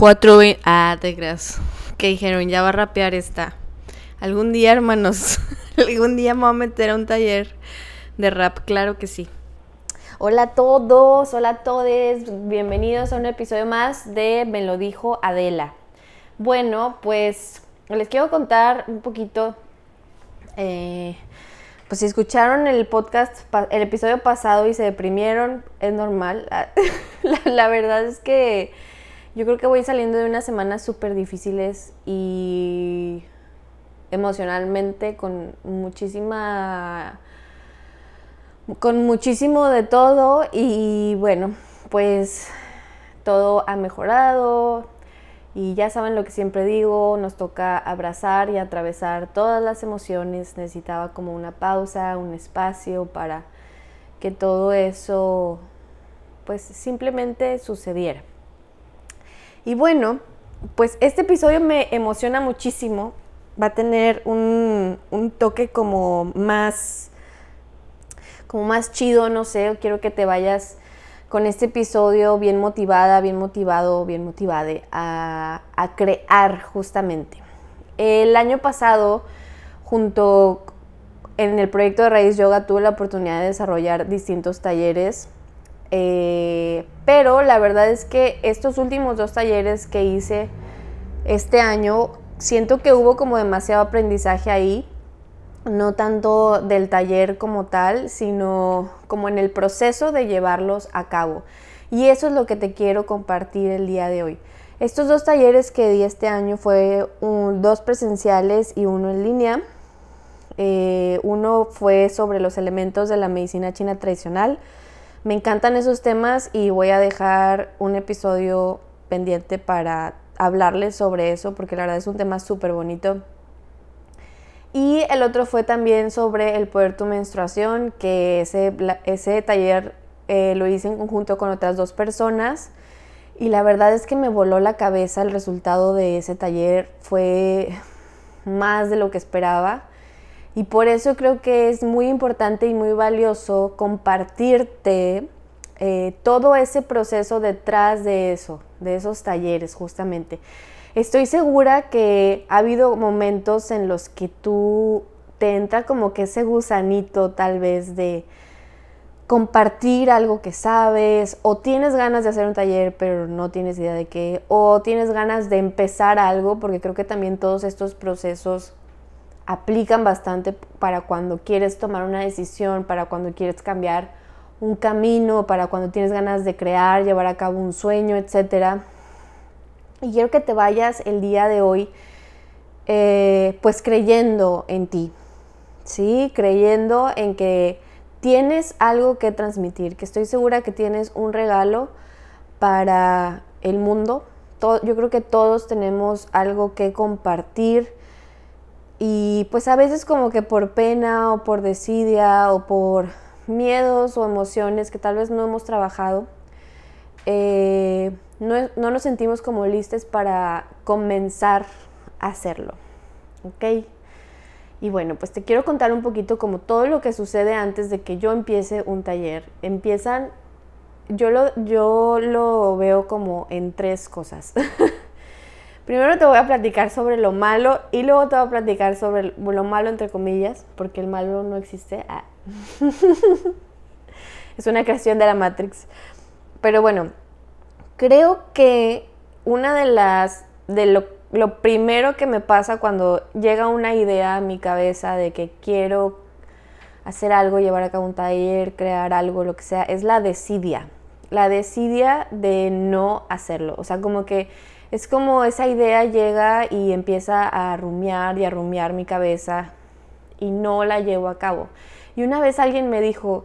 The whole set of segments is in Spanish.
Cuatro... Ah, te creas. Que dijeron, ya va a rapear esta. Algún día, hermanos. Algún día me voy a meter a un taller de rap, claro que sí. Hola a todos, hola a todos. Bienvenidos a un episodio más de Me lo dijo Adela. Bueno, pues les quiero contar un poquito. Eh, pues si escucharon el podcast, el episodio pasado y se deprimieron, es normal. la verdad es que yo creo que voy saliendo de unas semanas súper difíciles y emocionalmente con muchísima con muchísimo de todo y bueno, pues todo ha mejorado y ya saben lo que siempre digo, nos toca abrazar y atravesar todas las emociones, necesitaba como una pausa, un espacio para que todo eso pues simplemente sucediera. Y bueno, pues este episodio me emociona muchísimo. Va a tener un, toque como más, como más chido, no sé. Quiero que te vayas con este episodio bien motivada, bien motivado, bien motivada a, a crear justamente. El año pasado, junto en el proyecto de Raíz Yoga, tuve la oportunidad de desarrollar distintos talleres eh, pero la verdad es que estos últimos dos talleres que hice este año, siento que hubo como demasiado aprendizaje ahí, no tanto del taller como tal, sino como en el proceso de llevarlos a cabo. Y eso es lo que te quiero compartir el día de hoy. Estos dos talleres que di este año fue dos presenciales y uno en línea. Eh, uno fue sobre los elementos de la medicina china tradicional me encantan esos temas y voy a dejar un episodio pendiente para hablarles sobre eso porque la verdad es un tema súper bonito. Y el otro fue también sobre el poder tu menstruación, que ese, ese taller eh, lo hice en conjunto con otras dos personas. Y la verdad es que me voló la cabeza el resultado de ese taller. Fue más de lo que esperaba. Y por eso creo que es muy importante y muy valioso compartirte eh, todo ese proceso detrás de eso, de esos talleres justamente. Estoy segura que ha habido momentos en los que tú te entra como que ese gusanito tal vez de compartir algo que sabes o tienes ganas de hacer un taller pero no tienes idea de qué o tienes ganas de empezar algo porque creo que también todos estos procesos aplican bastante para cuando quieres tomar una decisión, para cuando quieres cambiar un camino, para cuando tienes ganas de crear, llevar a cabo un sueño, etc. Y quiero que te vayas el día de hoy eh, pues creyendo en ti, ¿sí? Creyendo en que tienes algo que transmitir, que estoy segura que tienes un regalo para el mundo. yo creo que todos tenemos algo que compartir, y pues a veces como que por pena o por desidia o por miedos o emociones que tal vez no hemos trabajado, eh, no, no, nos sentimos como listos para comenzar a hacerlo. ¿Ok? Y bueno, pues te quiero contar un poquito como todo lo que sucede antes de que yo empiece un taller. Empiezan, yo lo, yo lo veo como en tres cosas. Primero te voy a platicar sobre lo malo y luego te voy a platicar sobre lo malo entre comillas, porque el malo no existe. Ah. es una creación de la Matrix. Pero bueno, creo que una de las de lo, lo primero que me pasa cuando llega una idea a mi cabeza de que quiero hacer algo, llevar a cabo un taller, crear algo, lo que sea, es la desidia. La desidia de no hacerlo. O sea, como que es como esa idea llega y empieza a rumiar y a rumiar mi cabeza y no la llevo a cabo. Y una vez alguien me dijo,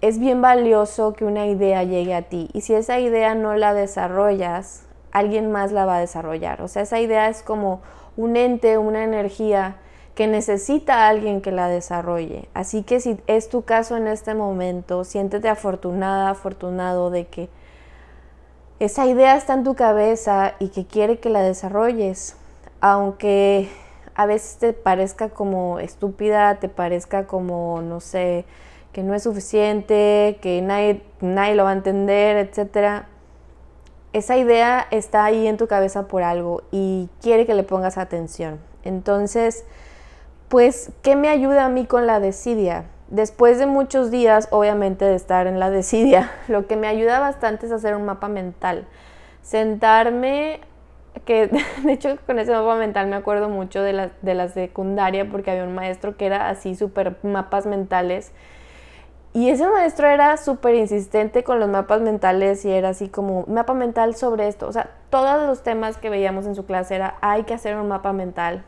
es bien valioso que una idea llegue a ti y si esa idea no la desarrollas, alguien más la va a desarrollar. O sea, esa idea es como un ente, una energía que necesita a alguien que la desarrolle. Así que si es tu caso en este momento, siéntete afortunada, afortunado de que esa idea está en tu cabeza y que quiere que la desarrolles, aunque a veces te parezca como estúpida, te parezca como, no sé, que no es suficiente, que nadie, nadie lo va a entender, etc. esa idea está ahí en tu cabeza por algo y quiere que le pongas atención. Entonces, pues, ¿qué me ayuda a mí con la desidia? Después de muchos días, obviamente, de estar en la desidia, lo que me ayuda bastante es hacer un mapa mental. Sentarme, que de hecho con ese mapa mental me acuerdo mucho de la, de la secundaria porque había un maestro que era así súper mapas mentales y ese maestro era súper insistente con los mapas mentales y era así como, mapa mental sobre esto. O sea, todos los temas que veíamos en su clase era, hay que hacer un mapa mental.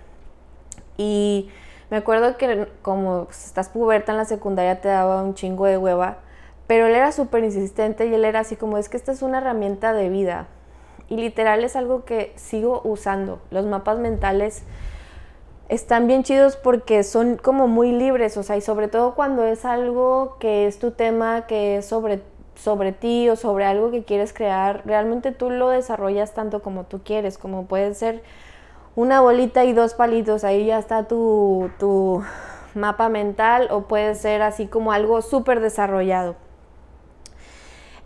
Y me acuerdo que como estás puberta en la secundaria te daba un chingo de hueva, pero él era súper insistente y él era así como, es que esta es una herramienta de vida. Y literal es algo que sigo usando. Los mapas mentales están bien chidos porque son como muy libres, o sea, y sobre todo cuando es algo que es tu tema, que es sobre, sobre ti o sobre algo que quieres crear, realmente tú lo desarrollas tanto como tú quieres, como puede ser una bolita y dos palitos, ahí ya está tu, tu mapa mental, o puede ser así como algo súper desarrollado.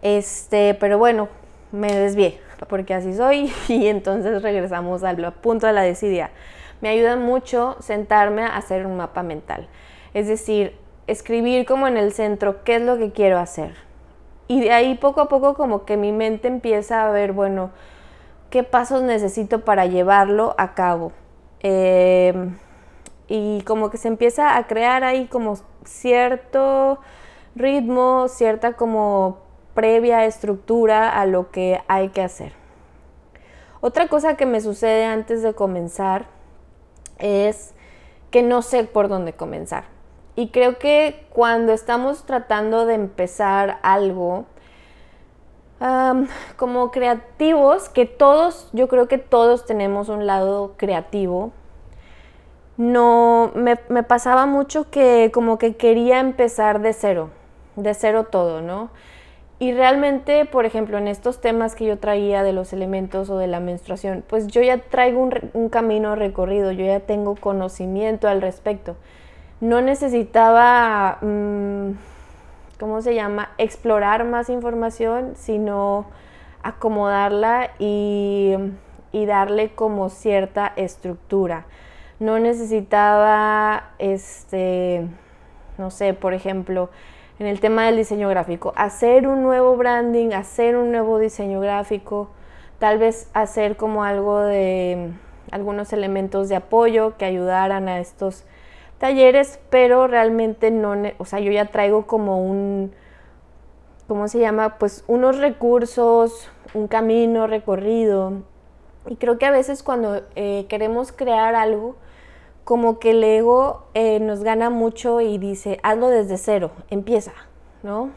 Este, pero bueno, me desvié, porque así soy, y entonces regresamos al punto de la desidia me ayuda mucho sentarme a hacer un mapa mental. Es decir, escribir como en el centro qué es lo que quiero hacer. Y de ahí poco a poco como que mi mente empieza a ver, bueno, qué pasos necesito para llevarlo a cabo. Em, y como que se empieza a crear ahí como cierto ritmo, cierta como previa estructura a lo que hay que hacer. Otra cosa que me sucede antes de comenzar es que no sé por dónde comenzar. Y creo que cuando estamos tratando de empezar algo, como creativos, que todos, yo creo que todos tenemos un lado creativo, no, me, me pasaba mucho que como que quería empezar de cero, de cero todo, ¿no? Y realmente, por ejemplo, en estos temas que yo traía de los elementos o de la menstruación, pues yo ya traigo un, camino recorrido, yo ya tengo conocimiento al respecto. No necesitaba, mm, ¿cómo se llama?, explorar más información, sino acomodarla y, y darle como cierta estructura. No necesitaba, este, no sé, por ejemplo, en el tema del diseño gráfico. Hacer un nuevo branding, hacer un nuevo diseño gráfico, tal vez hacer como algo de algunos elementos de apoyo que ayudaran a estos talleres, pero realmente no, o sea, yo ya traigo como un, ¿cómo se llama? Pues unos recursos, un camino recorrido. Y creo que a veces cuando eh, queremos crear algo, como que el ego eh, nos gana mucho y dice, hazlo desde cero, empieza, ¿no?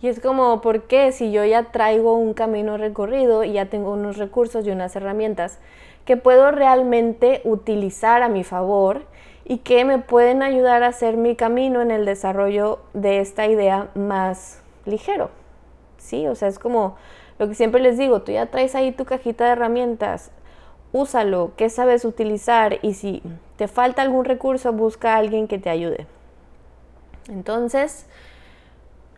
Y es como, ¿por qué si yo ya traigo un camino recorrido y ya tengo unos recursos y unas herramientas que puedo realmente utilizar a mi favor y que me pueden ayudar a hacer mi camino en el desarrollo de esta idea más ligero? Sí, o sea, es como lo que siempre les digo, tú ya traes ahí tu cajita de herramientas, úsalo, qué sabes utilizar y si te falta algún recurso, busca a alguien que te ayude. Entonces,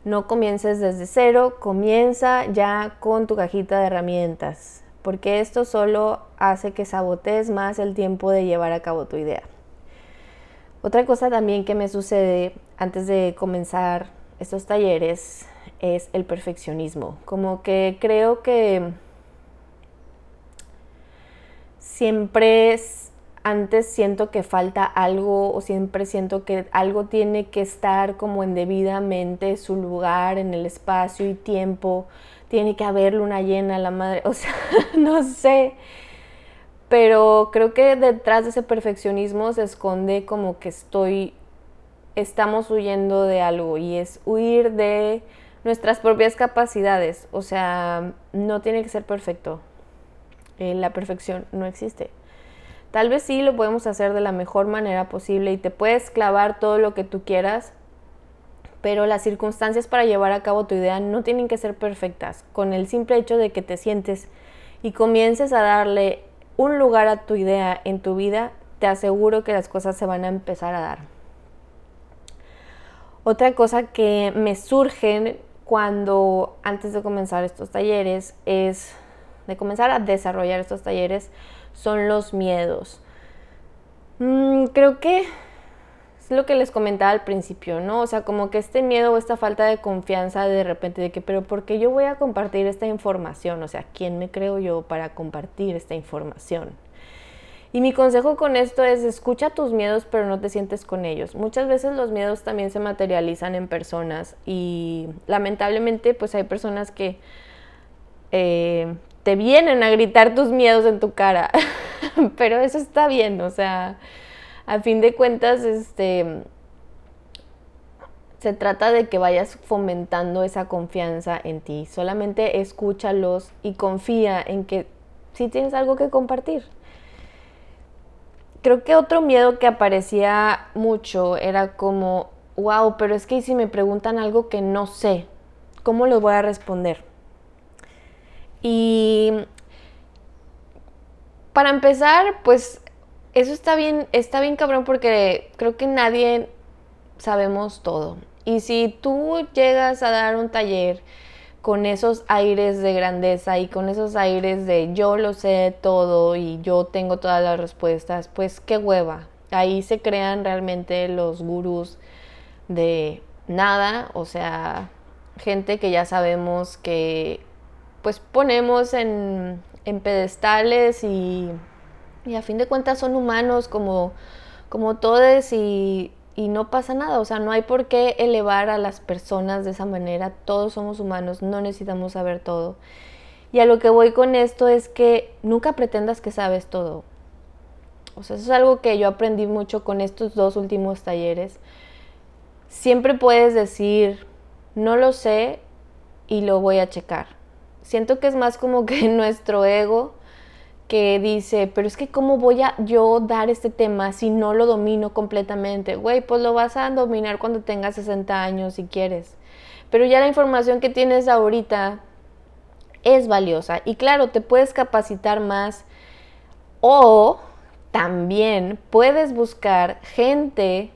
no comiences desde cero, comienza ya con tu cajita de herramientas, porque esto solo hace que sabotees más el tiempo de llevar a cabo tu idea. Otra cosa también que me sucede antes de comenzar estos talleres es el perfeccionismo. Como que creo que siempre antes siento que falta algo o siempre siento que algo tiene que estar como en debidamente su lugar en el espacio y tiempo. Tiene que haber luna llena, la madre, o sea, no sé. Pero creo que detrás de ese perfeccionismo se esconde como que estoy, estamos huyendo de algo y es huir de nuestras propias capacidades. O sea, no tiene que ser perfecto la perfección no existe. Tal vez sí lo podemos hacer de la mejor manera posible y te puedes clavar todo lo que tú quieras, pero las circunstancias para llevar a cabo tu idea no tienen que ser perfectas. Con el simple hecho de que te sientes y comiences a darle un lugar a tu idea en tu vida, te aseguro que las cosas se van a empezar a dar. Otra cosa que me surge cuando antes de comenzar estos talleres es de comenzar a desarrollar estos talleres son los miedos. Mm, creo que es lo que les comentaba al principio, ¿no? O sea, como que este miedo o esta falta de confianza de repente de que, pero ¿por qué yo voy a compartir esta información? O sea, ¿quién me creo yo para compartir esta información? Y mi consejo con esto es escucha tus miedos pero no te sientes con ellos. Muchas veces los miedos también se materializan en personas y lamentablemente pues hay personas que eh, te vienen a gritar tus miedos en tu cara, pero eso está bien, o sea, a fin de cuentas, este, se trata de que vayas fomentando esa confianza en ti. Solamente escúchalos y confía en que sí tienes algo que compartir. Creo que otro miedo que aparecía mucho era como, wow, pero es que si me preguntan algo que no sé, ¿cómo lo voy a responder? Y para empezar, pues eso está bien, está bien cabrón porque creo que nadie sabemos todo. Y si tú llegas a dar un taller con esos aires de grandeza y con esos aires de yo lo sé todo y yo tengo todas las respuestas, pues qué hueva. Ahí se crean realmente los gurús de nada, o sea, gente que ya sabemos que pues ponemos en, pedestales y, a fin de cuentas son humanos como, como todos y, y no pasa nada, o sea, no hay por qué elevar a las personas de esa manera, todos somos humanos, no necesitamos saber todo. Y a lo que voy con esto es que nunca pretendas que sabes todo. O sea, eso es algo que yo aprendí mucho con estos dos últimos talleres. Siempre puedes decir, no lo sé y lo voy a checar Siento que es más como que nuestro ego que dice, pero es que cómo voy a yo dar este tema si no lo domino completamente. Güey, pues lo vas a dominar cuando tengas 60 años si quieres. Pero ya la información que tienes ahorita es valiosa. Y claro, te puedes capacitar más o también puedes buscar gente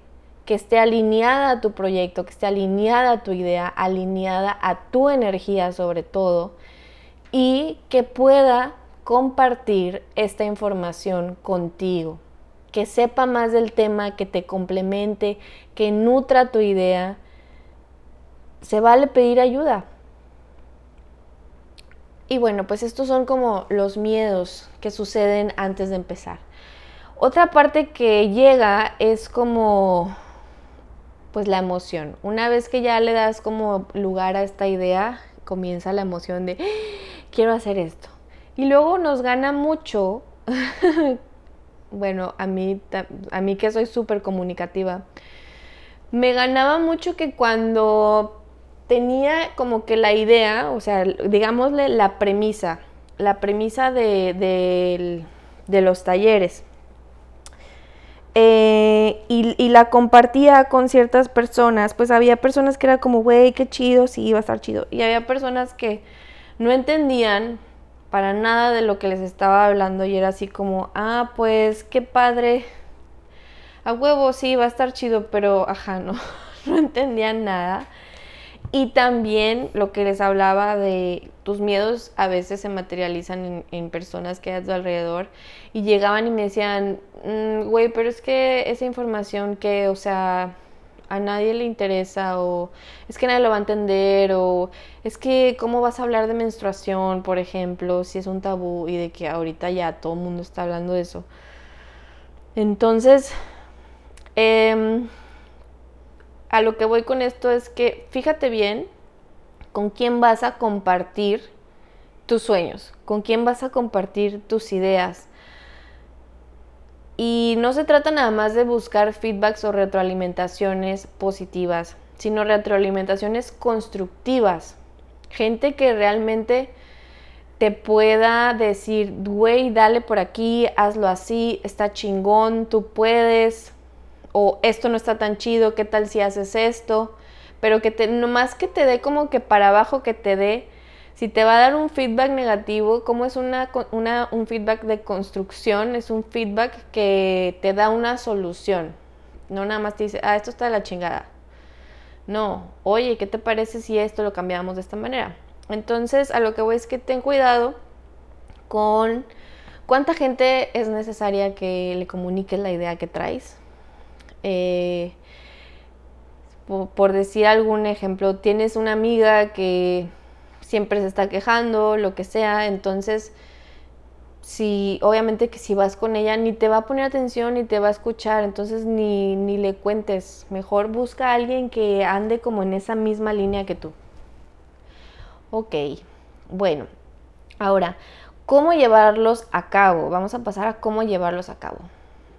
que esté alineada a tu proyecto, que esté alineada a tu idea, alineada a tu energía sobre todo y que pueda compartir esta información contigo, que sepa más del tema, que te complemente, que nutra tu idea. Se vale pedir ayuda. Y bueno, pues estos son como los miedos que suceden antes de empezar. Otra parte que llega es como pues la emoción. Una vez que ya le das como lugar a esta idea, comienza la emoción de quiero hacer esto. Y luego nos gana mucho, bueno, a mí, a mí que soy súper comunicativa, me ganaba mucho que cuando tenía como que la idea, o sea, digámosle la premisa, la premisa de, los talleres. Eh, y, y, la compartía con ciertas personas, pues había personas que era como, güey, qué chido, sí, iba a estar chido. Y había personas que no entendían para nada de lo que les estaba hablando y era así como, ah, pues qué padre, a huevo sí, va a estar chido, pero ajá, no, no entendían nada. Y también lo que les hablaba de tus miedos a veces se materializan en, personas que hay a tu alrededor y llegaban y me decían, mm, güey, pero es que esa información que, o sea, a nadie le interesa o es que nadie lo va a entender o es que cómo vas a hablar de menstruación, por ejemplo, si es un tabú y de que ahorita ya todo el mundo está hablando de eso. Entonces, em, a lo que voy con esto es que fíjate bien con quién vas a compartir tus sueños, con quién vas a compartir tus ideas, y no se trata nada más de buscar feedbacks o retroalimentaciones positivas, sino retroalimentaciones constructivas. Gente que realmente te pueda decir, güey, dale por aquí, hazlo así, está chingón, tú puedes, o esto no está tan chido, ¿qué tal si haces esto? Pero que te, nomás que te dé como que para abajo, que te dé si te va a dar un feedback negativo, como es una, un feedback de construcción? Es un feedback que te da una solución. No nada más te dice, ah, esto está de la chingada. No, oye, ¿qué te parece si esto lo cambiamos de esta manera? Entonces, a lo que voy es que ten cuidado con cuánta gente es necesaria que le comuniques la idea que traes. Eh, por, decir algún ejemplo, tienes una amiga que siempre se está quejando, lo que sea, entonces si obviamente que si vas con ella ni te va a poner atención ni te va a escuchar, entonces ni, ni le cuentes, mejor busca a alguien que ande como en esa misma línea que tú. Ok, bueno, ahora, ¿cómo llevarlos a cabo? Vamos a pasar a cómo llevarlos a cabo.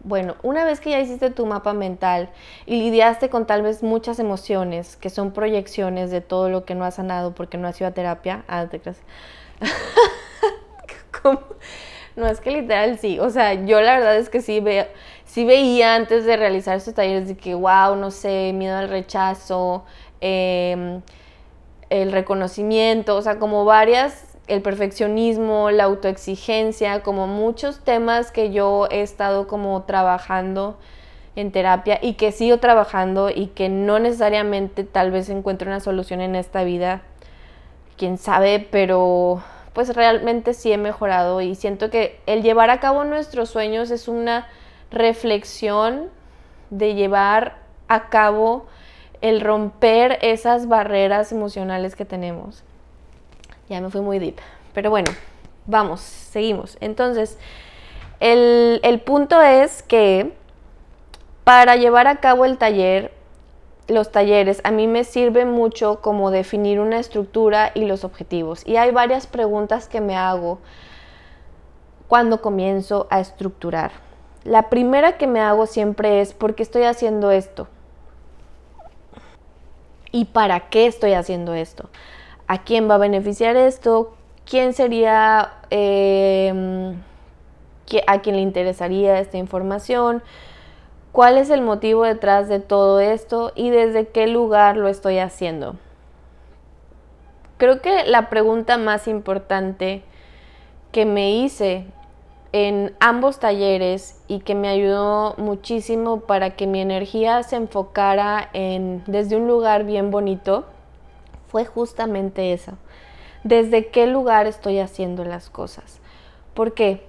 Bueno, una vez que ya hiciste tu mapa mental y lidiaste con tal vez muchas emociones, que son proyecciones de todo lo que no has sanado porque no has ido a terapia, ah, te crees. No es que literal sí, o sea, yo la verdad es que sí, ve, sí veía antes de realizar estos talleres de que, wow, no sé, miedo al rechazo, em, el reconocimiento, o sea, como varias el perfeccionismo, la autoexigencia, como muchos temas que yo he estado como trabajando en terapia y que sigo trabajando y que no necesariamente tal vez encuentre una solución en esta vida, quién sabe, pero pues realmente sí he mejorado y siento que el llevar a cabo nuestros sueños es una reflexión de llevar a cabo el romper esas barreras emocionales que tenemos. Ya me fui muy deep. Pero bueno, vamos, seguimos. Entonces, el, el punto es que para llevar a cabo el taller, los talleres, a mí me sirve mucho como definir una estructura y los objetivos. Y hay varias preguntas que me hago cuando comienzo a estructurar. La primera que me hago siempre es, ¿por qué estoy haciendo esto? ¿Y para qué estoy haciendo esto? A quién va a beneficiar esto, quién sería, em, a quién le interesaría esta información, cuál es el motivo detrás de todo esto y desde qué lugar lo estoy haciendo. Creo que la pregunta más importante que me hice en ambos talleres y que me ayudó muchísimo para que mi energía se enfocara en desde un lugar bien bonito fue justamente eso. ¿Desde qué lugar estoy haciendo las cosas? ¿Por qué?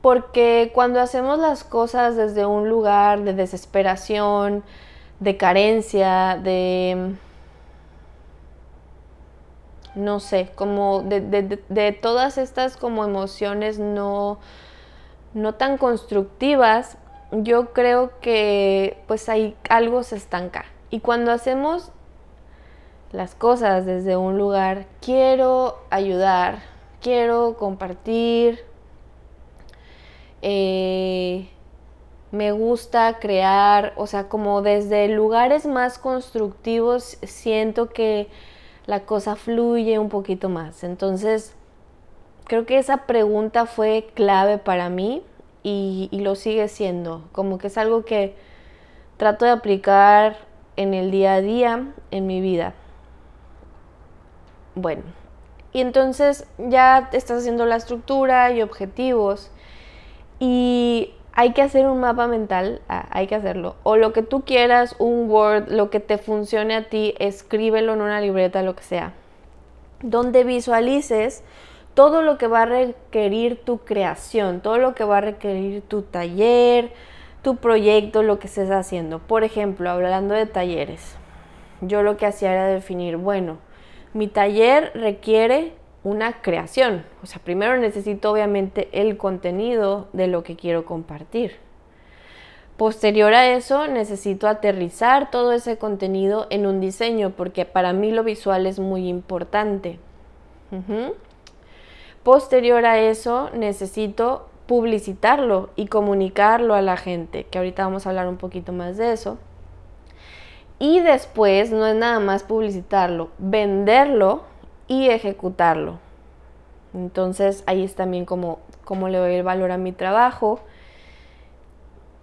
Porque cuando hacemos las cosas desde un lugar de desesperación, de carencia, de no sé, como de, todas estas como emociones no, no tan constructivas, yo creo que pues ahí algo se estanca. Y cuando hacemos las cosas desde un lugar, quiero ayudar, quiero compartir, eh, me gusta crear, o sea, como desde lugares más constructivos siento que la cosa fluye un poquito más. Entonces, creo que esa pregunta fue clave para mí y, y lo sigue siendo, como que es algo que trato de aplicar en el día a día, en mi vida. Bueno, y entonces ya estás haciendo la estructura y objetivos y hay que hacer un mapa mental, ah, hay que hacerlo. O lo que tú quieras, un Word, lo que te funcione a ti, escríbelo en una libreta, lo que sea. Donde visualices todo lo que va a requerir tu creación, todo lo que va a requerir tu taller, tu proyecto, lo que estés haciendo. Por ejemplo, hablando de talleres, yo lo que hacía era definir, bueno, mi taller requiere una creación. O sea, primero necesito obviamente el contenido de lo que quiero compartir. Posterior a eso, necesito aterrizar todo ese contenido en un diseño, porque para mí lo visual es muy importante. Posterior a eso, necesito publicitarlo y comunicarlo a la gente, que ahorita vamos a hablar un poquito más de eso. Y después no es nada más publicitarlo, venderlo y ejecutarlo. Entonces ahí es también como, como le doy el valor a mi trabajo.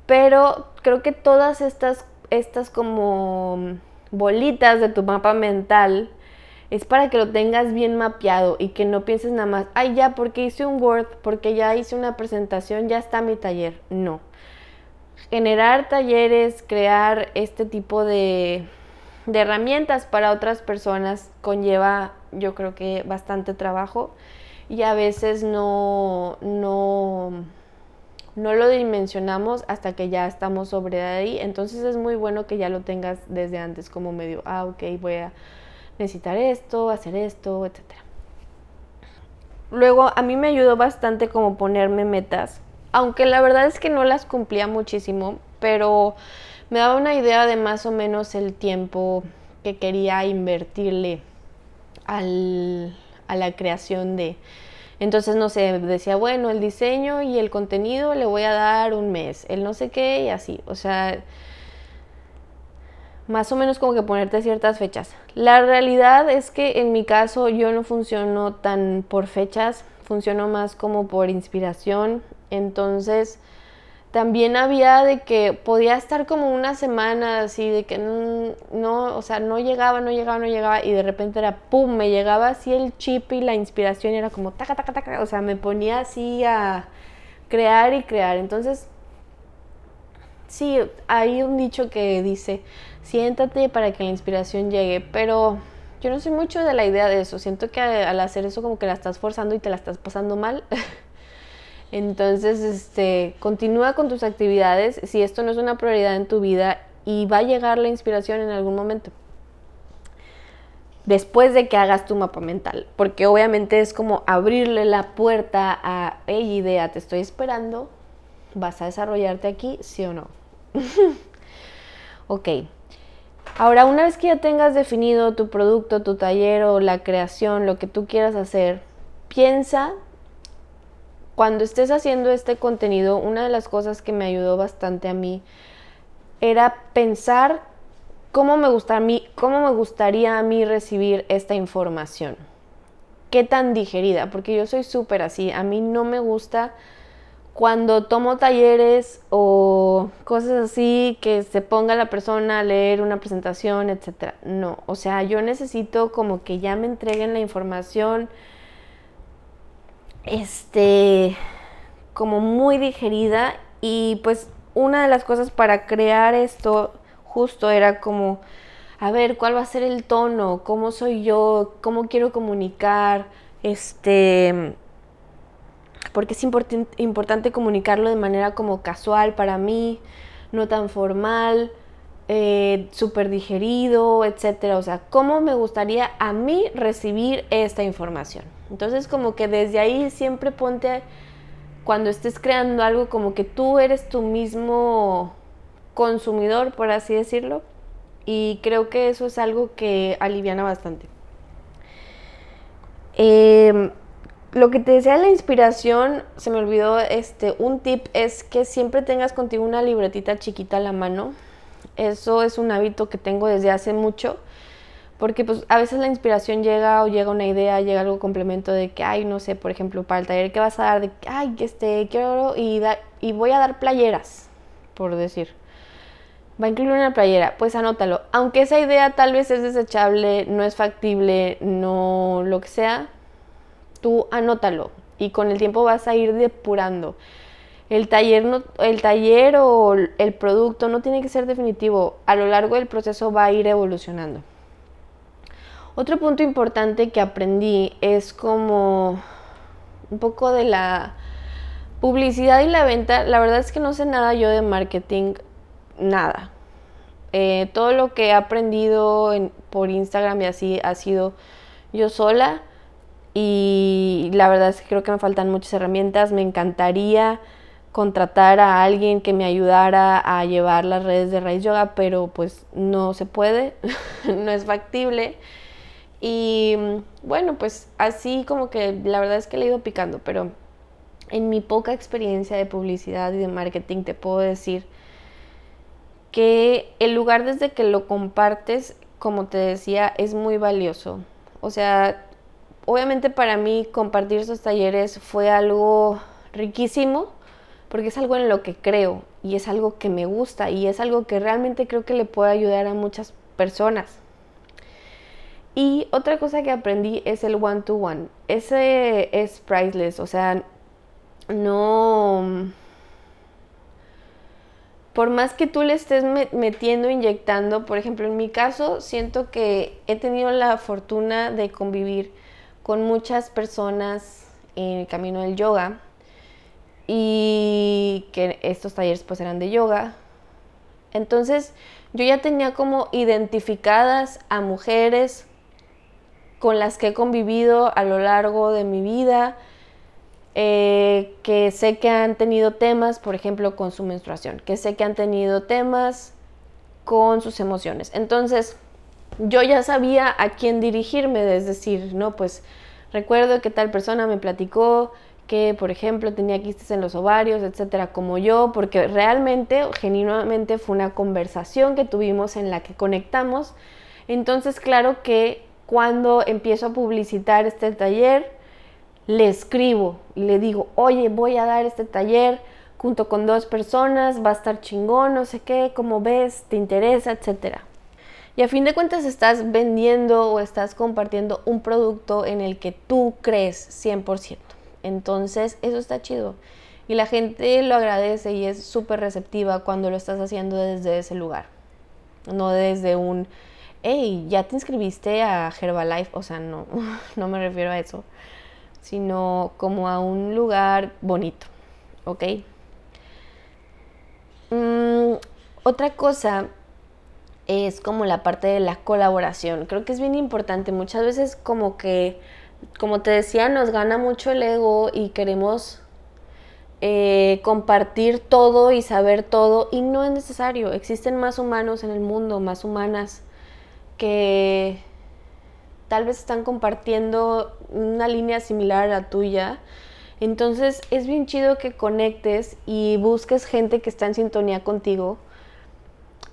Pero creo que todas estas, estas como bolitas de tu mapa mental es para que lo tengas bien mapeado y que no pienses nada más, ay ya, porque hice un Word, porque ya hice una presentación, ya está mi taller. No generar talleres, crear este tipo de, de herramientas para otras personas conlleva yo creo que bastante trabajo y a veces no, no, no lo dimensionamos hasta que ya estamos sobre ahí. Entonces es muy bueno que ya lo tengas desde antes como medio, ah, ok, voy a necesitar esto, hacer esto, etc. Luego a mí me ayudó bastante como ponerme metas, aunque la verdad es que no las cumplía muchísimo, pero me daba una idea de más o menos el tiempo que quería invertirle al, a la creación de... Entonces, no sé, decía, bueno, el diseño y el contenido le voy a dar un mes, el no sé qué y así. O sea, más o menos como que ponerte ciertas fechas. La realidad es que en mi caso yo no funciono tan por fechas, funciono más como por inspiración. Entonces, también había de que podía estar como una semana así, de que no, o sea, no llegaba, no llegaba, no llegaba, y de repente era pum, me llegaba así el chip y la inspiración y era como taca, taca, taca, o sea, me ponía así a crear y crear. Entonces, sí, hay un dicho que dice, siéntate para que la inspiración llegue, pero yo no soy mucho de la idea de eso, siento que al hacer eso como que la estás forzando y te la estás pasando mal. Entonces, este, continúa con tus actividades si esto no es una prioridad en tu vida y va a llegar la inspiración en algún momento. Después de que hagas tu mapa mental, porque obviamente es como abrirle la puerta a, hey idea, te estoy esperando, vas a desarrollarte aquí, sí o no. ok. Ahora, una vez que ya tengas definido tu producto, tu taller o la creación, lo que tú quieras hacer, piensa cuando estés haciendo este contenido, una de las cosas que me ayudó bastante a mí era pensar cómo me, gusta a mí, cómo me gustaría a mí recibir esta información. Qué tan digerida, porque yo soy súper así. A mí no me gusta cuando tomo talleres o cosas así que se ponga la persona a leer una presentación, etc. No, o sea, yo necesito como que ya me entreguen la información este, como muy digerida y pues una de las cosas para crear esto justo era como, a ver, ¿cuál va a ser el tono? ¿Cómo soy yo? ¿Cómo quiero comunicar? Este, porque es importante comunicarlo de manera como casual para mí, no tan formal, eh, súper digerido, etcétera. O sea, ¿cómo me gustaría a mí recibir esta información? Entonces como que desde ahí siempre ponte, cuando estés creando algo, como que tú eres tu mismo consumidor, por así decirlo. Y creo que eso es algo que aliviana bastante. Em, lo que te decía de la inspiración, se me olvidó, este, un tip es que siempre tengas contigo una libretita chiquita a la mano. Eso es un hábito que tengo desde hace mucho porque pues a veces la inspiración llega o llega una idea, llega algo complemento de que, ay, no sé, por ejemplo, para el taller que vas a dar, de que, ay, este, quiero y, y voy a dar playeras, por decir. Va a incluir una playera, pues anótalo. Aunque esa idea tal vez es desechable, no es factible, no lo que sea, tú anótalo y con el tiempo vas a ir depurando. El taller, no, el taller o el producto no tiene que ser definitivo, a lo largo del proceso va a ir evolucionando. Otro punto importante que aprendí es como un poco de la publicidad y la venta. La verdad es que no sé nada yo de marketing, nada. Eh, todo lo que he aprendido por Instagram y así ha sido yo sola y la verdad es que creo que me faltan muchas herramientas. Me encantaría contratar a alguien que me ayudara a llevar las redes de Raíz Yoga, pero pues no se puede, no es factible. Y bueno, pues así como que la verdad es que le he ido picando, pero en mi poca experiencia de publicidad y de marketing te puedo decir que el lugar desde que lo compartes, como te decía, es muy valioso. O sea, obviamente para mí compartir esos talleres fue algo riquísimo porque es algo en lo que creo y es algo que me gusta y es algo que realmente creo que le puede ayudar a muchas personas. Y otra cosa que aprendí es el one-to-one. Ese es priceless, o sea, no... por más que tú le estés metiendo, inyectando, por ejemplo, en mi caso, siento que he tenido la fortuna de convivir con muchas personas en el camino del yoga y que estos talleres pues eran de yoga. Entonces, yo ya tenía como identificadas a mujeres con las que he convivido a lo largo de mi vida, eh, que sé que han tenido temas, por ejemplo, con su menstruación, que sé que han tenido temas con sus emociones. Entonces, yo ya sabía a quién dirigirme, es decir, no, pues recuerdo que tal persona me platicó que, por ejemplo, tenía quistes en los ovarios, etcétera, como yo, porque realmente, genuinamente fue una conversación que tuvimos en la que conectamos. Entonces, claro que cuando empiezo a publicitar este taller, le escribo y le digo, oye, voy a dar este taller junto con dos personas, va a estar chingón, no sé qué, cómo ves, te interesa, etcétera. Y a fin de cuentas estás vendiendo o estás compartiendo un producto en el que tú crees 100%. Entonces, eso está chido. Y la gente lo agradece y es súper receptiva cuando lo estás haciendo desde ese lugar. No desde un, hey, ya te inscribiste a Herbalife. O sea, no, no me refiero a eso sino como a un lugar bonito, ¿ok? Mm, otra cosa es como la parte de la colaboración. Creo que es bien importante. Muchas veces como que, como te decía, nos gana mucho el ego y queremos eh, compartir todo y saber todo y no es necesario. Existen más humanos en el mundo, más humanas que tal vez están compartiendo una línea similar a la tuya. Entonces es bien chido que conectes y busques gente que está en sintonía contigo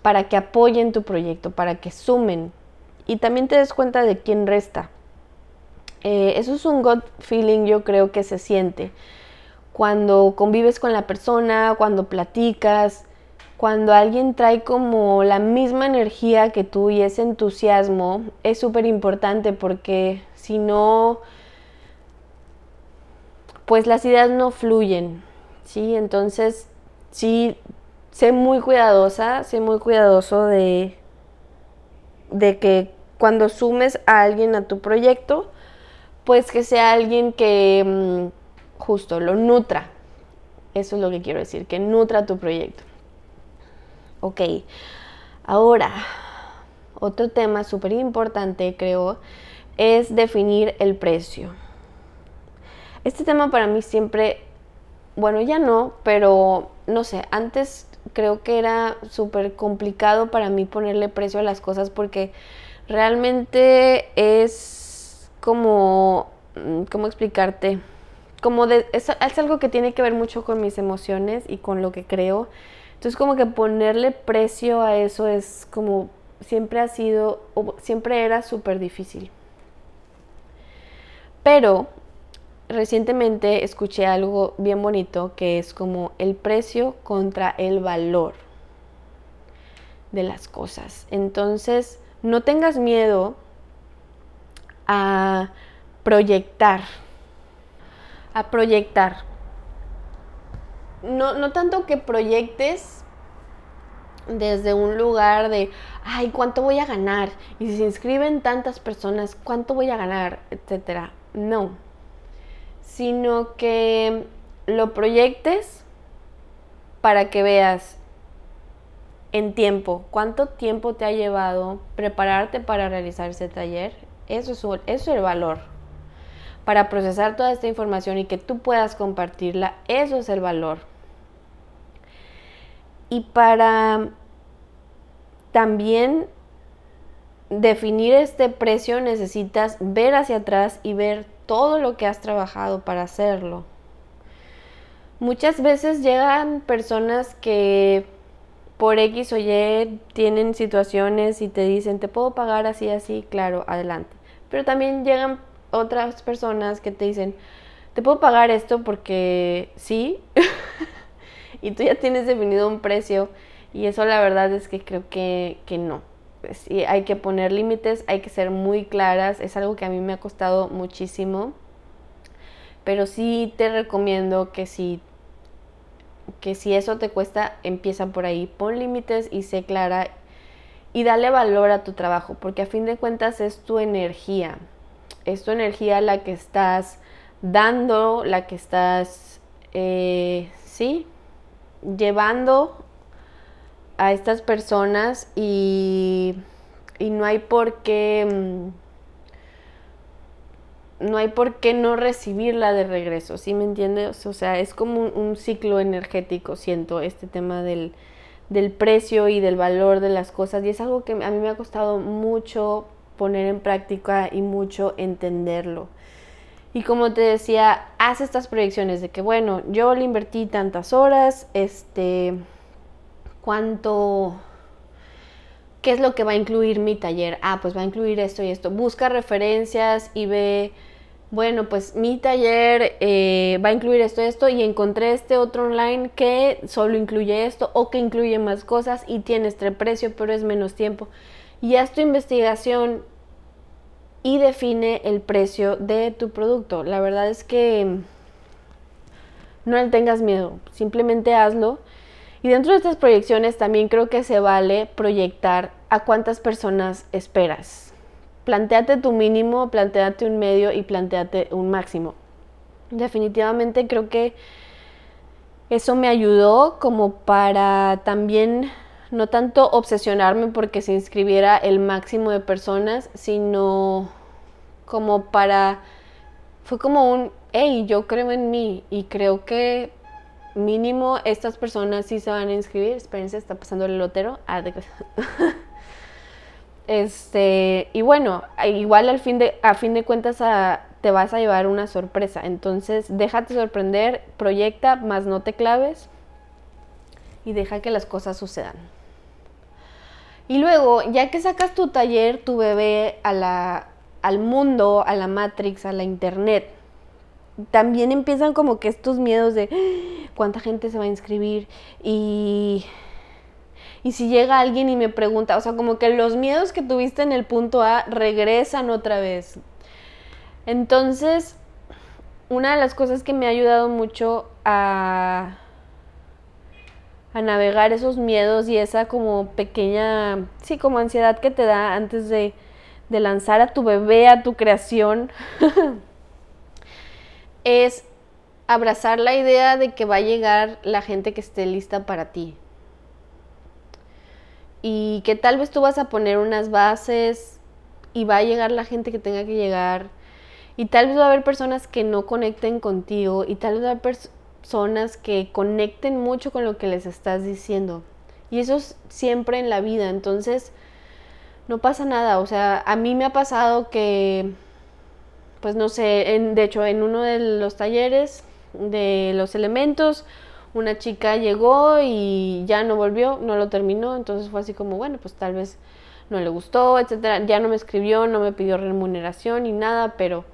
para que apoyen tu proyecto, para que sumen y también te des cuenta de quién resta. Eh, eso es un gut feeling, yo creo que se siente. Cuando convives con la persona, cuando platicas, cuando alguien trae como la misma energía que tú y ese entusiasmo, es súper importante porque si no, pues las ideas no fluyen, ¿sí? Entonces, sí, sé muy cuidadosa, sé muy cuidadoso de, de que cuando sumes a alguien a tu proyecto, pues que sea alguien que mm, justo lo nutra. Eso es lo que quiero decir, que nutra tu proyecto. Ok, ahora, otro tema súper importante creo es definir el precio. Este tema para mí siempre, bueno, ya no, pero no sé, antes creo que era súper complicado para mí ponerle precio a las cosas porque realmente es como, mm, ¿cómo explicarte? Como de, es, es algo que tiene que ver mucho con mis emociones y con lo que creo. Entonces como que ponerle precio a eso es como siempre ha sido, siempre era súper difícil. Pero recientemente escuché algo bien bonito que es como el precio contra el valor de las cosas. Entonces, no tengas miedo a proyectar, a proyectar no, no tanto que proyectes desde un lugar de, ay, ¿cuánto voy a ganar? Y si se inscriben tantas personas, ¿cuánto voy a ganar? Etcétera. No. Sino que lo proyectes para que veas en tiempo, cuánto tiempo te ha llevado prepararte para realizar ese taller. Eso es, eso es el valor. Para procesar toda esta información y que tú puedas compartirla, eso es el valor. Y para también definir este precio necesitas ver hacia atrás y ver todo lo que has trabajado para hacerlo. Muchas veces llegan personas que por X o Y tienen situaciones y te dicen, te puedo pagar así, así, claro, adelante. Pero también llegan otras personas que te dicen, te puedo pagar esto porque sí, y tú ya tienes definido un precio y eso la verdad es que creo que, no. Sí, hay que poner límites, hay que ser muy claras, es algo que a mí me ha costado muchísimo, pero sí te recomiendo que si que si eso te cuesta, empieza por ahí. Pon límites y sé clara y dale valor a tu trabajo, porque a fin de cuentas es tu energía. Es tu energía la que estás dando, la que estás, eh, sí, llevando a estas personas y, y no hay por qué... Mm, no hay por qué no recibirla de regreso, ¿sí me entiendes? O sea, es como un, ciclo energético, siento, este tema del, del, precio y del valor de las cosas. Y es algo que a mí me ha costado mucho poner en práctica y mucho entenderlo. Y como te decía, haz estas proyecciones de que, bueno, yo le invertí tantas horas, este, cuánto, qué es lo que va a incluir mi taller. Ah, pues va a incluir esto y esto. Busca referencias y ve bueno, pues mi taller eh, va a incluir esto, esto, y encontré este otro online que solo incluye esto o que incluye más cosas y tiene este precio, pero es menos tiempo. Y haz tu investigación y define el precio de tu producto. La verdad es que no le tengas miedo, simplemente hazlo. Y dentro de estas proyecciones también creo que se vale proyectar a cuántas personas esperas planteate tu mínimo, planteate un medio y planteate un máximo. Definitivamente creo que eso me ayudó como para también no tanto obsesionarme porque se inscribiera el máximo de personas, sino como para fue como un hey, yo creo en mí y creo que mínimo estas personas sí se van a inscribir. Espérense, está pasando el lotero. Ah, de... Este, y bueno, igual al fin de, a fin de cuentas te vas a llevar una sorpresa. Entonces, déjate sorprender, proyecta, más no te claves y deja que las cosas sucedan. Y luego, ya que sacas tu taller, tu bebé a la, al mundo, a la Matrix, a la Internet, también empiezan como que estos miedos de ¡Ah! cuánta gente se va a inscribir y y si llega alguien y me pregunta, o sea, como que los miedos que tuviste en el punto A regresan otra vez. Entonces, una de las cosas que me ha ayudado mucho a, a navegar esos miedos y esa como pequeña, sí, como ansiedad que te da antes de, de lanzar a tu bebé, a tu creación, es abrazar la idea de que va a llegar la gente que esté lista para ti y que tal vez tú vas a poner unas bases y va a llegar la gente que tenga que llegar y tal vez va a haber personas que no conecten contigo y tal vez va a haber personas que conecten mucho con lo que les estás diciendo. Y eso es siempre en la vida, entonces no pasa nada, o sea, a mí me ha pasado que, pues no sé, en, de hecho en uno de los talleres de los elementos, una chica llegó y ya no volvió, no lo terminó, entonces fue así como, bueno, pues tal vez no le gustó, etcétera, ya no me escribió, no me pidió remuneración ni nada, pero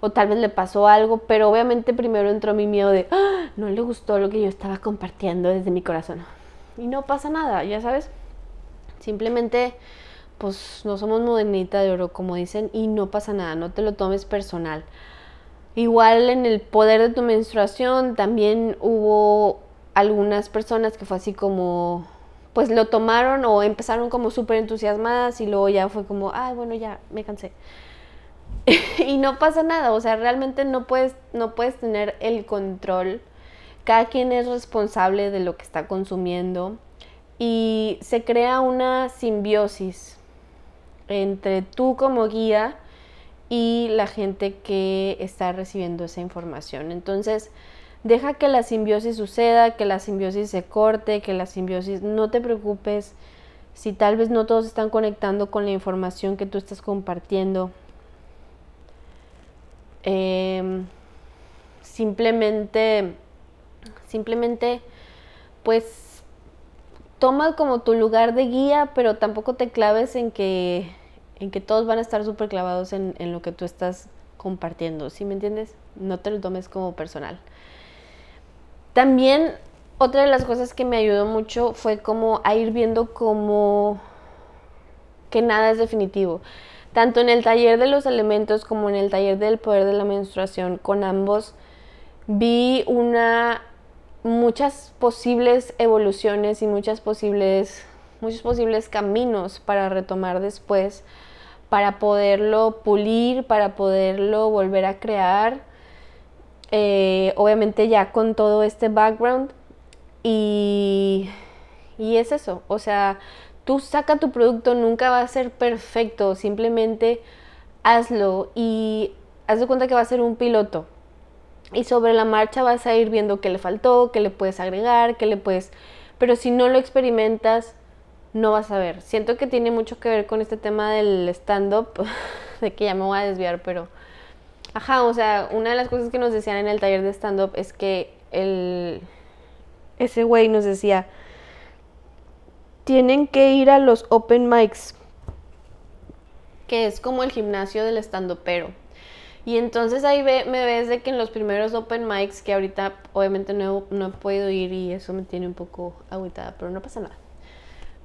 o tal vez le pasó algo, pero obviamente primero entró mi miedo de, ¡Ah! no le gustó lo que yo estaba compartiendo desde mi corazón. Y no pasa nada, ya sabes. Simplemente pues no somos modernita de oro como dicen y no pasa nada, no te lo tomes personal. Igual en el poder de tu menstruación también hubo algunas personas que fue así como, pues lo tomaron o empezaron como súper entusiasmadas y luego ya fue como, ay, bueno, ya me cansé. y no pasa nada, o sea, realmente no puedes, no puedes tener el control. Cada quien es responsable de lo que está consumiendo y se crea una simbiosis entre tú como guía y la gente que está recibiendo esa información. Entonces, deja que la simbiosis suceda, que la simbiosis se corte, que la simbiosis, no te preocupes si tal vez no todos están conectando con la información que tú estás compartiendo. Em, simplemente, simplemente, pues, toma como tu lugar de guía, pero tampoco te claves en que, en que todos van a estar súper clavados en, en lo que tú estás compartiendo, ¿sí me entiendes? No te lo tomes como personal. También otra de las cosas que me ayudó mucho fue como a ir viendo como que nada es definitivo. Tanto en el taller de los elementos como en el taller del poder de la menstruación, con ambos vi una muchas posibles evoluciones y muchas posibles, muchos posibles caminos para retomar después, para poderlo pulir, para poderlo volver a crear. Eh, obviamente ya con todo este background. Y, y es eso, o sea, tú saca tu producto, nunca va a ser perfecto, simplemente hazlo y haz de cuenta que va a ser un piloto. Y sobre la marcha vas a ir viendo qué le faltó, qué le puedes agregar, qué le puedes... Pero si no lo experimentas, no vas a ver. Siento que tiene mucho que ver con este tema del stand-up, de que ya me voy a desviar, pero... Ajá, o sea, una de las cosas que nos decían en el taller de stand-up es que el... ese güey nos decía, tienen que ir a los open mics, que es como el gimnasio del stand-upero. Y entonces ahí ve, me ves de que en los primeros open mics, que ahorita obviamente no, no he podido ir y eso me tiene un poco aguitada, pero no pasa nada.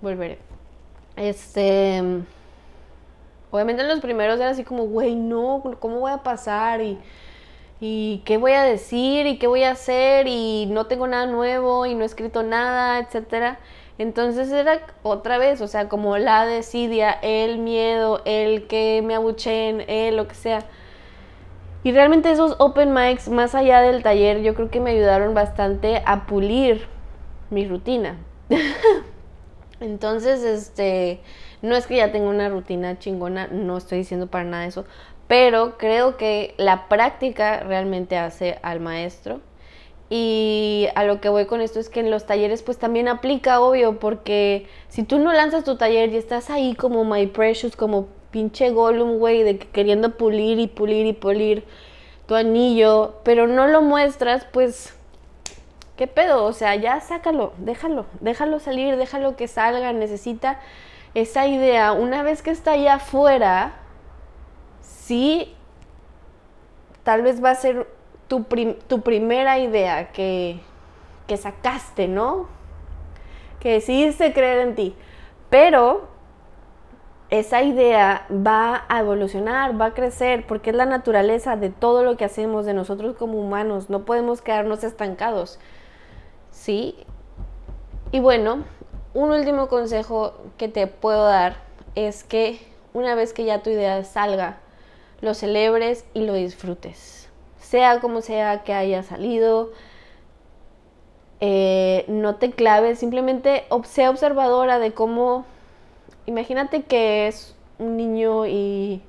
Volveré. Este. Obviamente en los primeros era así como, güey, no, ¿cómo voy a pasar? Y, y qué voy a decir y qué voy a hacer y no tengo nada nuevo y no he escrito nada, etcétera. Entonces era otra vez, o sea, como la desidia, el miedo, el que me abuchen, el lo que sea. Y realmente esos open mics, más allá del taller, yo creo que me ayudaron bastante a pulir mi rutina. Entonces, este, no es que ya tenga una rutina chingona, no estoy diciendo para nada eso, pero creo que la práctica realmente hace al maestro. Y a lo que voy con esto es que en los talleres pues también aplica, obvio, porque si tú no lanzas tu taller y estás ahí como My Precious, como pinche Gollum, güey, de que queriendo pulir y pulir y pulir tu anillo, pero no lo muestras, pues, ¿qué pedo? O sea, ya sácalo, déjalo, déjalo salir, déjalo que salga, necesita esa idea. Una vez que está allá afuera, sí, tal vez va a ser tu, tu primera idea que, que sacaste, ¿no? Que decidiste creer en ti. Pero esa idea va a evolucionar, va a crecer, porque es la naturaleza de todo lo que hacemos, de nosotros como humanos. No podemos quedarnos estancados. ¿Sí? Y bueno, un último consejo que te puedo dar es que una vez que ya tu idea salga, lo celebres y lo disfrutes. Sea como sea que haya salido, eh, no te claves, simplemente sea observadora de cómo Imagínate que es un niño y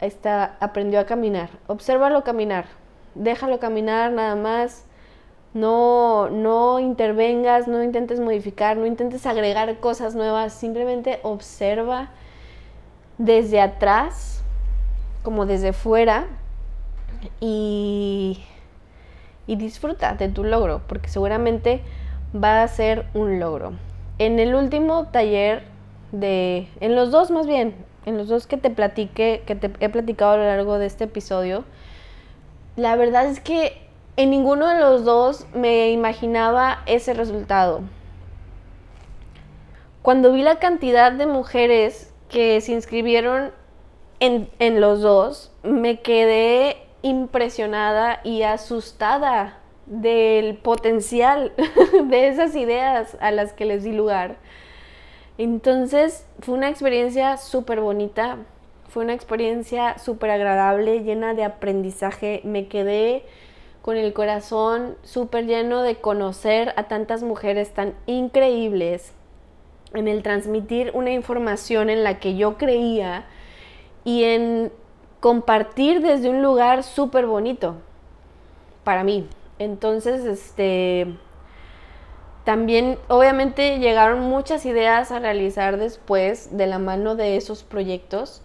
está, aprendió a caminar. Obsérvalo caminar. Déjalo caminar nada más. No, no intervengas, no intentes modificar, no intentes agregar cosas nuevas. Simplemente observa desde atrás, como desde fuera, y, y disfruta de tu logro, porque seguramente va a ser un logro. En el último taller de, en los dos más bien, en los dos que te platiqué, que te he platicado a lo largo de este episodio, la verdad es que en ninguno de los dos me imaginaba ese resultado. Cuando vi la cantidad de mujeres que se inscribieron en, en los dos, me quedé impresionada y asustada del potencial de esas ideas a las que les di lugar. Entonces fue una experiencia súper bonita, fue una experiencia súper agradable, llena de aprendizaje. Me quedé con el corazón súper lleno de conocer a tantas mujeres tan increíbles, en el transmitir una información en la que yo creía y en compartir desde un lugar súper bonito para mí. Entonces, este también, obviamente, llegaron muchas ideas a realizar después de la mano de esos proyectos.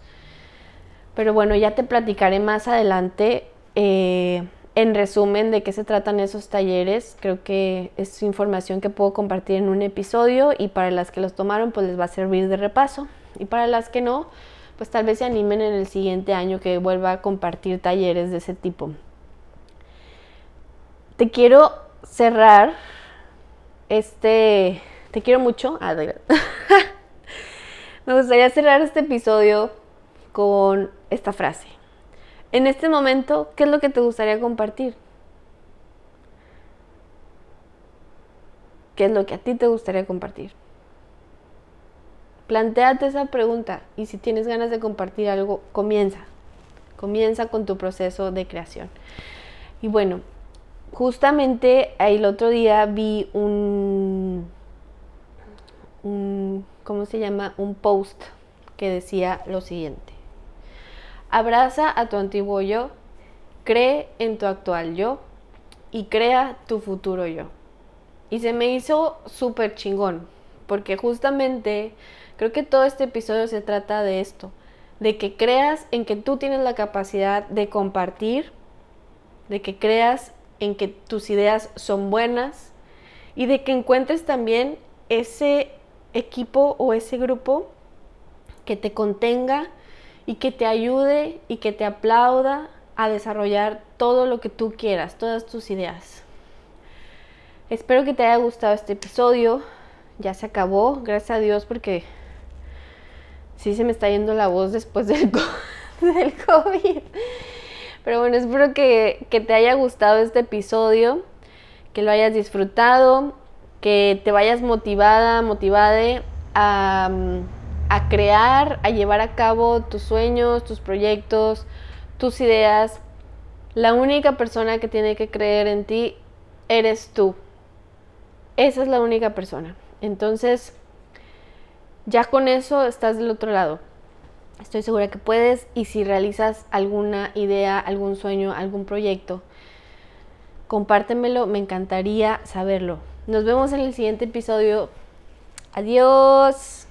Pero bueno, ya te platicaré más adelante eh, en resumen de qué se tratan esos talleres. Creo que es información que puedo compartir en un episodio y para las que los tomaron pues les va a servir de repaso. Y para las que no, pues tal vez se animen en el siguiente año que vuelva a compartir talleres de ese tipo. Te quiero cerrar este, te quiero mucho. Ah, Me gustaría cerrar este episodio con esta frase. En este momento, ¿qué es lo que te gustaría compartir? ¿Qué es lo que a ti te gustaría compartir? Plantéate esa pregunta y si tienes ganas de compartir algo, comienza. Comienza con tu proceso de creación. Y bueno, justamente el otro día vi un, un, ¿cómo se llama? Un post que decía lo siguiente. Abraza a tu antiguo yo, cree en tu actual yo y crea tu futuro yo. Y se me hizo súper chingón, porque justamente creo que todo este episodio se trata de esto, de que creas en que tú tienes la capacidad de compartir, de que creas en que tus ideas son buenas y de que encuentres también ese equipo o ese grupo que te contenga y que te ayude y que te aplauda a desarrollar todo lo que tú quieras, todas tus ideas. Espero que te haya gustado este episodio. Ya se acabó, gracias a Dios, porque sí se me está yendo la voz después del, del COVID. Pero bueno, espero que, que te haya gustado este episodio, que lo hayas disfrutado, que te vayas motivada, motivada a, a crear, a llevar a cabo tus sueños, tus proyectos, tus ideas. La única persona que tiene que creer en ti eres tú. Esa es la única persona. Entonces, ya con eso estás del otro lado. Estoy segura que puedes y si realizas alguna idea, algún sueño, algún proyecto, compártemelo, me encantaría saberlo. Nos vemos en el siguiente episodio. Adiós.